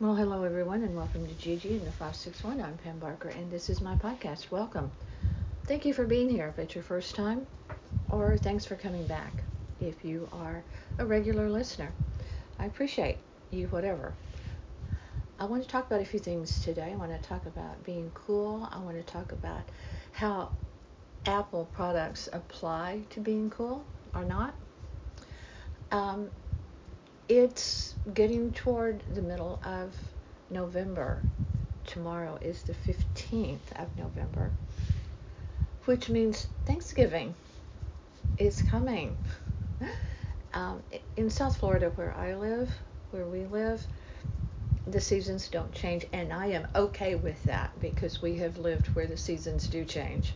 Well, hello everyone, and welcome to Gigi in the 561. I'm Pam Barker, and this is my podcast. Welcome. Thank you for being here if it's your first time, or thanks for coming back if you are a regular listener. I appreciate you, whatever. I want to talk about a few things today. I want to talk about being cool. I want to talk about how Apple products apply to being cool or not. Um, it's getting toward the middle of November. Tomorrow is the 15th of November, which means Thanksgiving is coming. Um, in South Florida, where I live, where we live, the seasons don't change, and I am okay with that because we have lived where the seasons do change.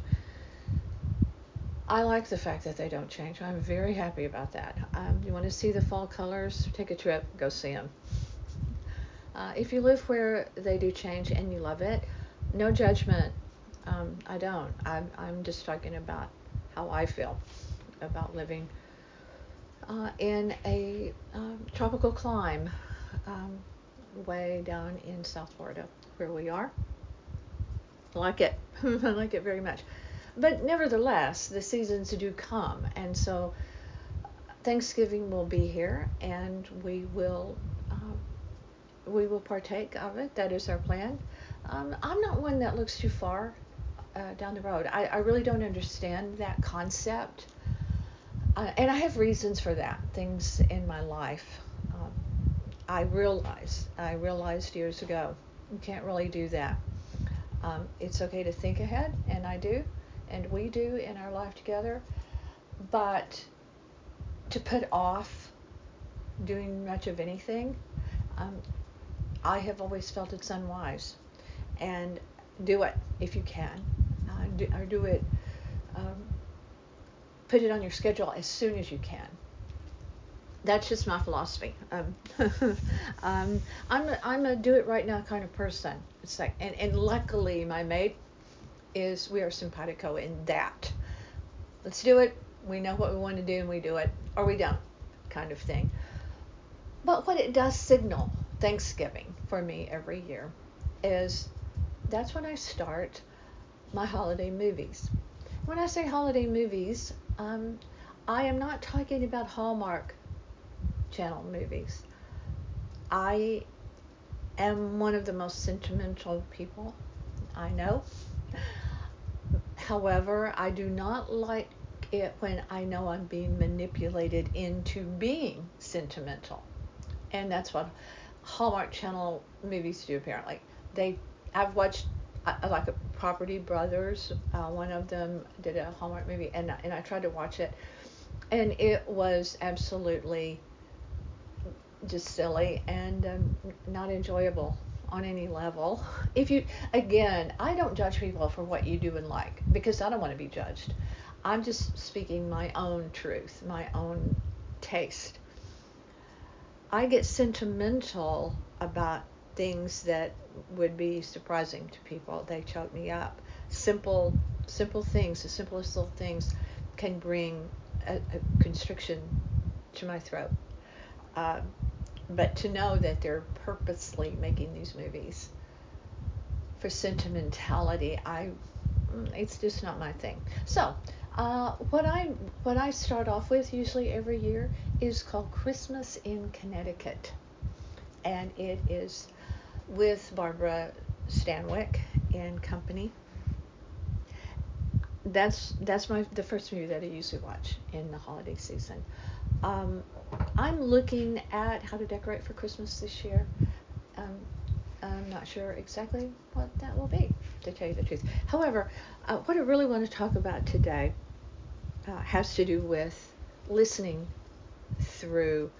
I like the fact that they don't change. I'm very happy about that. Um, you want to see the fall colors? Take a trip, go see them. Uh, if you live where they do change and you love it, no judgment. Um, I don't. I'm, I'm just talking about how I feel about living uh, in a um, tropical clime um, way down in South Florida where we are. I like it. I like it very much. But nevertheless, the seasons do come, and so Thanksgiving will be here, and we will uh, we will partake of it. That is our plan. Um, I'm not one that looks too far uh, down the road. I, I, really don't understand that concept, uh, and I have reasons for that. Things in my life, um, I realize I realized years ago you can't really do that. Um, it's okay to think ahead, and I do and we do in our life together, but to put off doing much of anything, um, I have always felt it's unwise. And do it if you can, uh, do, or do it. Um, put it on your schedule as soon as you can. That's just my philosophy. Um, um, I'm a, I'm a do it right now kind of person. It's like, and, and luckily my mate is we are simpatico in that. Let's do it. We know what we want to do and we do it, or we don't, kind of thing. But what it does signal Thanksgiving for me every year is that's when I start my holiday movies. When I say holiday movies, um, I am not talking about Hallmark channel movies. I am one of the most sentimental people I know. However, I do not like it when I know I'm being manipulated into being sentimental. And that's what Hallmark Channel movies do apparently. They I've watched I, like a Property Brothers. Uh, one of them did a Hallmark movie, and and I tried to watch it, and it was absolutely just silly and um, not enjoyable on any level. If you, again, I don't judge people for what you do and like because I don't want to be judged. I'm just speaking my own truth, my own taste. I get sentimental about things that would be surprising to people. They choke me up. Simple, simple things, the simplest little things, can bring a, a constriction to my throat. Uh, but to know that they're purposely making these movies for sentimentality, I mm, it's just not my thing. So, uh, what I what I start off with usually every year is called Christmas in Connecticut, and it is with Barbara Stanwyck and company. That's that's my the first movie that I usually watch in the holiday season. Um, I'm looking at how to decorate for Christmas this year. Um, I'm not sure exactly what that will be, to tell you the truth. However, uh, what I really want to talk about today uh, has to do with listening through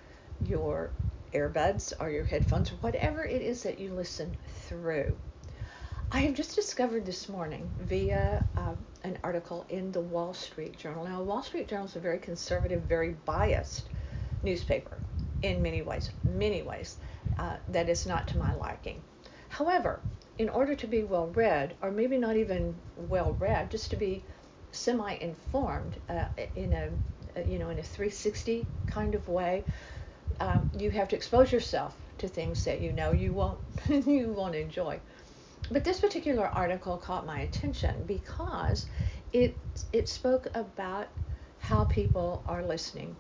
your earbuds or your headphones, or whatever it is that you listen through. I have just discovered this morning via uh, an article in the Wall Street Journal. Now, Wall Street Journal is a very conservative, very biased newspaper in many ways, many ways uh, that is not to my liking. However, in order to be well read, or maybe not even well read, just to be semi-informed uh, in a you know in a 360 kind of way, um, you have to expose yourself to things that you know you won't you won't enjoy. But this particular article caught my attention because it it spoke about how people are listening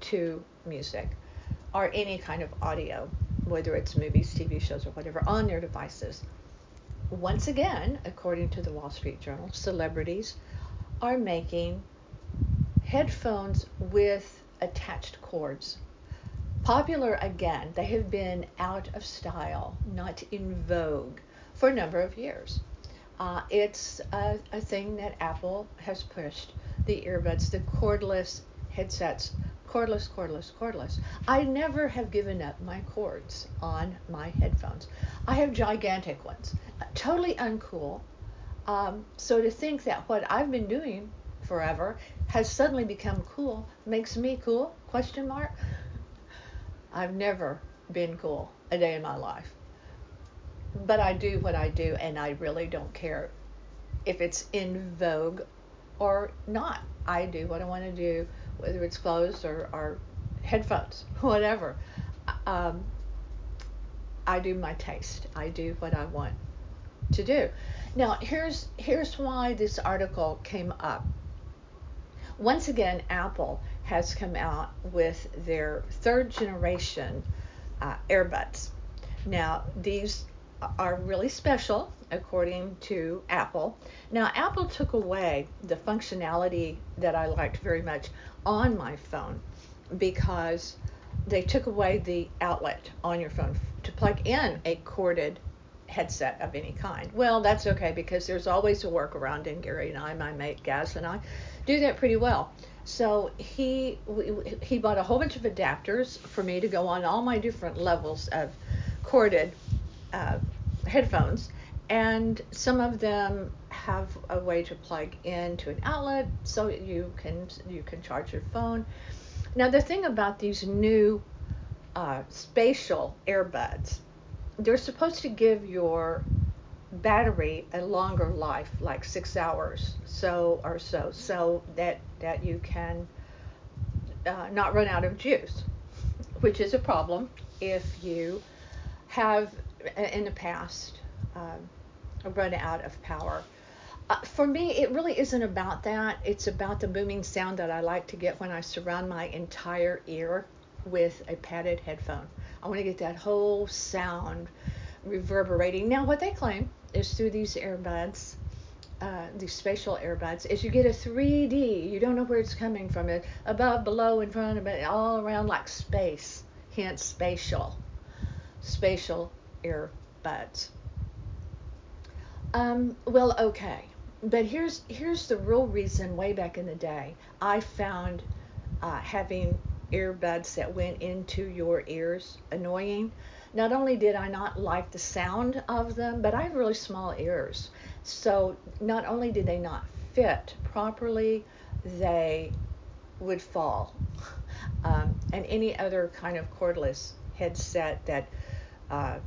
to music or any kind of audio, whether it's movies, TV shows, or whatever, on their devices. Once again, according to the Wall Street Journal, celebrities are making headphones with attached cords. Popular again, they have been out of style, not in vogue for a number of years. Uh, it's a, a thing that Apple has pushed the earbuds, the cordless headsets, cordless, cordless, cordless. I never have given up my cords on my headphones. I have gigantic ones, totally uncool. Um, so to think that what I've been doing forever has suddenly become cool makes me cool? Question mark. I've never been cool a day in my life but I do what I do, and I really don't care if it's in vogue or not. I do what I want to do, whether it's clothes or, or headphones, whatever. Um, I do my taste. I do what I want to do. Now, here's here's why this article came up. Once again, Apple has come out with their third generation uh, earbuds. Now, these are really special according to Apple. Now, Apple took away the functionality that I liked very much on my phone because they took away the outlet on your phone to plug in a corded headset of any kind. Well, that's okay because there's always a workaround, and Gerry and I, my mate Gaz and I, do that pretty well. So he he bought a whole bunch of adapters for me to go on all my different levels of corded uh, headphones, and some of them have a way to plug into an outlet so you can you can charge your phone. Now the thing about these new uh, spatial earbuds, they're supposed to give your battery a longer life, like six hours so or so, so that that you can uh, not run out of juice, which is a problem if you have in the past um, run out of power. Uh, for me, it really isn't about that. It's about the booming sound that I like to get when I surround my entire ear with a padded headphone. I want to get that whole sound reverberating. Now, what they claim is through these earbuds, uh, these spatial earbuds, is you get a 3D. You don't know where it's coming from. It above, below, in front of it, all around like space. Hence, spatial. Spatial earbuds. Um, well, okay, but here's here's the real reason. Way back in the day, I found uh, having earbuds that went into your ears annoying. Not only did I not like the sound of them, but I have really small ears. So not only did they not fit properly, they would fall. Um, and any other kind of cordless headset that uh,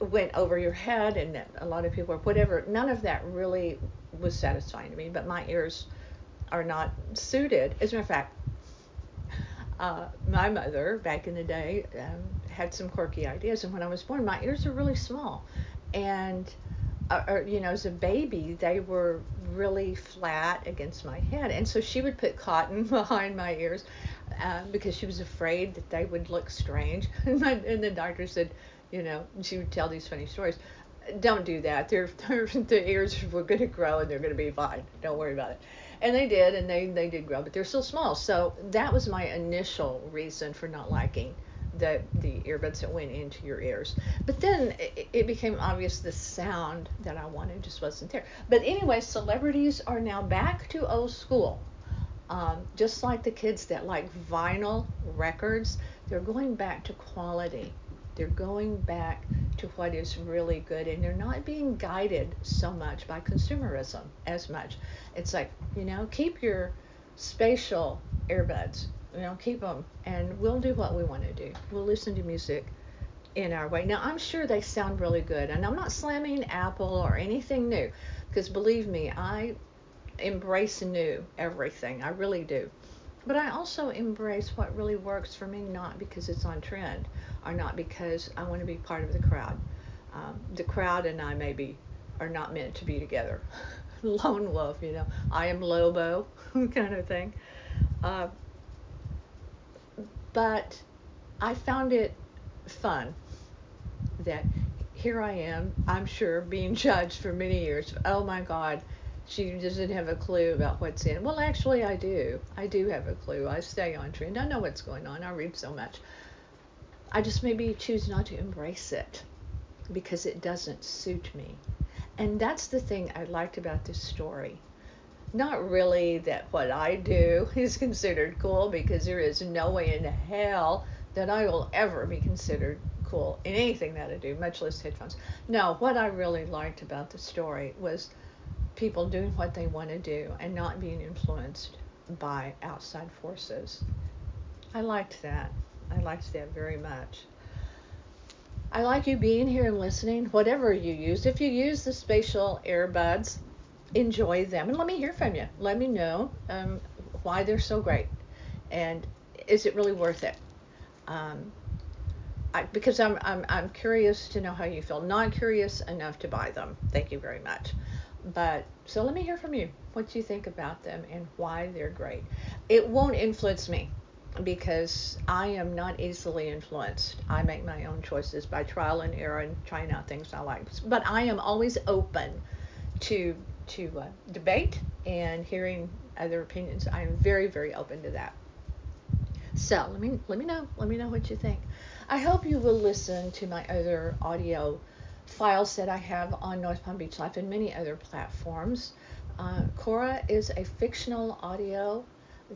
went over your head and a lot of people or whatever none of that really was satisfying to me but my ears are not suited. As a matter of fact uh, my mother back in the day um, had some quirky ideas and when i was born my ears are really small. And uh, or, you know as a baby they were really flat against my head and so she would put cotton behind my ears uh, because she was afraid that they would look strange. And, my, and the doctor said you know, she would tell these funny stories. Don't do that. They're, they're the ears were going to grow and they're going to be fine. Don't worry about it. And they did, and they they did grow, but they're still small. So that was my initial reason for not liking the the earbuds that went into your ears. But then it, it, became obvious the sound that I wanted just wasn't there. But anyway, celebrities are now back to old school. Um, just like the kids that like vinyl records, they're going back to quality. They're going back to what is really good and they're not being guided so much by consumerism as much. It's like, you know, keep your spatial earbuds, you know, keep them and we'll do what we want to do. We'll listen to music in our way. Now, I'm sure they sound really good and I'm not slamming Apple or anything new because believe me, I embrace new everything. I really do. But I also embrace what really works for me, not because it's on trend or not because I want to be part of the crowd. Um, the crowd and I maybe are not meant to be together. Lone wolf, you know, I am Lobo kind of thing. Uh, but I found it fun that here I am, I'm sure, being judged for many years. Oh my God, she doesn't have a clue about what's in. Well, actually, I do. I do have a clue. I stay on trend. I know what's going on. I read so much. I just maybe choose not to embrace it because it doesn't suit me. And that's the thing I liked about this story. Not really that what I do is considered cool because there is no way in hell that I will ever be considered cool in anything that I do, much less headphones. No, what I really liked about the story was people doing what they want to do and not being influenced by outside forces. I liked that. I liked that very much. I like you being here and listening, whatever you use. If you use the spatial earbuds, enjoy them and let me hear from you. Let me know um, why they're so great and is it really worth it? Um, I, because I'm, I'm, I'm curious to know how you feel. Not curious enough to buy them. Thank you very much. But so let me hear from you what you think about them and why they're great. It won't influence me because I am not easily influenced. I make my own choices by trial and error and trying out things I like. But I am always open to to uh, debate and hearing other opinions. I am very very open to that. So let me let me know let me know what you think. I hope you will listen to my other audio files that I have on North Palm Beach Life and many other platforms. Uh, Cora is a fictional audio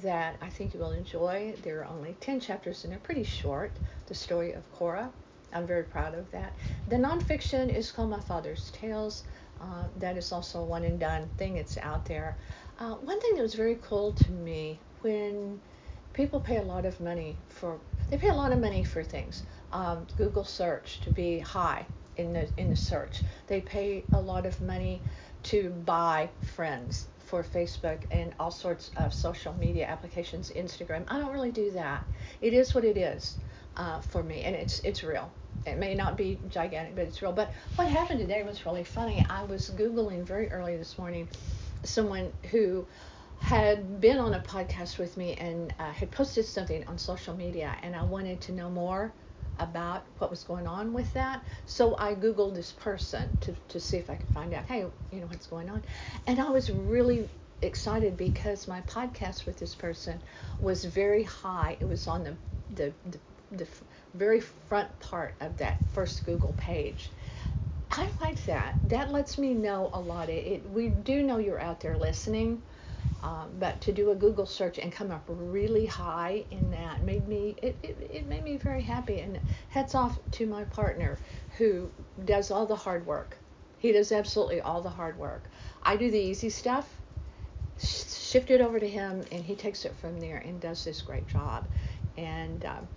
that I think you will enjoy. There are only 10 chapters and they're pretty short. The story of Cora. I'm very proud of that. The nonfiction is called My Father's Tales. Uh, that is also a one and done thing. It's out there. Uh, one thing that was very cool to me when people pay a lot of money for they pay a lot of money for things. Um, Google search to be high in the in the search. They pay a lot of money to buy friends for Facebook and all sorts of social media applications, Instagram. I don't really do that. It is what it is uh, for me, and it's it's real. It may not be gigantic, but it's real. But what happened today was really funny. I was googling very early this morning someone who had been on a podcast with me and uh, had posted something on social media, and I wanted to know more about what was going on with that. So I Googled this person to, to see if I could find out, hey, you know, what's going on. And I was really excited because my podcast with this person was very high. It was on the, the, the, the very front part of that first Google page. I like that. That lets me know a lot. It, it we do know you're out there listening um, but to do a Google search and come up really high in that made me it, it, it made me very happy. And hats off to my partner who does all the hard work. He does absolutely all the hard work. I do the easy stuff, shift it over to him, and he takes it from there and does this great job. And um,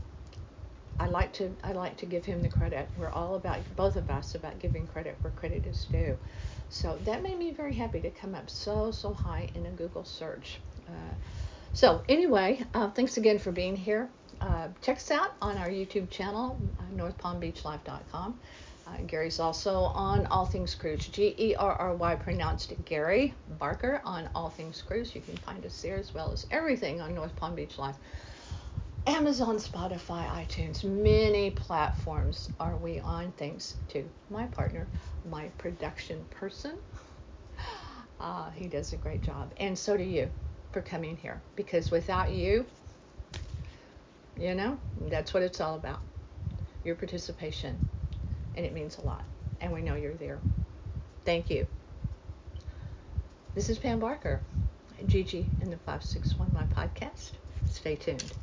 I like to I like to give him the credit. We're all about both of us about giving credit where credit is due. So that made me very happy to come up so, so high in a Google search. Uh, so, anyway, uh, thanks again for being here. Uh, check us out on our YouTube channel, uh, northpalmbeachlife.com. Uh, Gerry's also on All Things Cruise, G E R R Y, pronounced Gary Barker on All Things Cruise. You can find us there as well as everything on North Palm Beach Life. Amazon, Spotify, iTunes, many platforms are we on thanks to my partner, my production person. Uh, he does a great job. And so do you for coming here because without you, you know, that's what it's all about your participation. And it means a lot. And we know you're there. Thank you. This is Pam Barker, Gigi in the 561 My podcast. Stay tuned.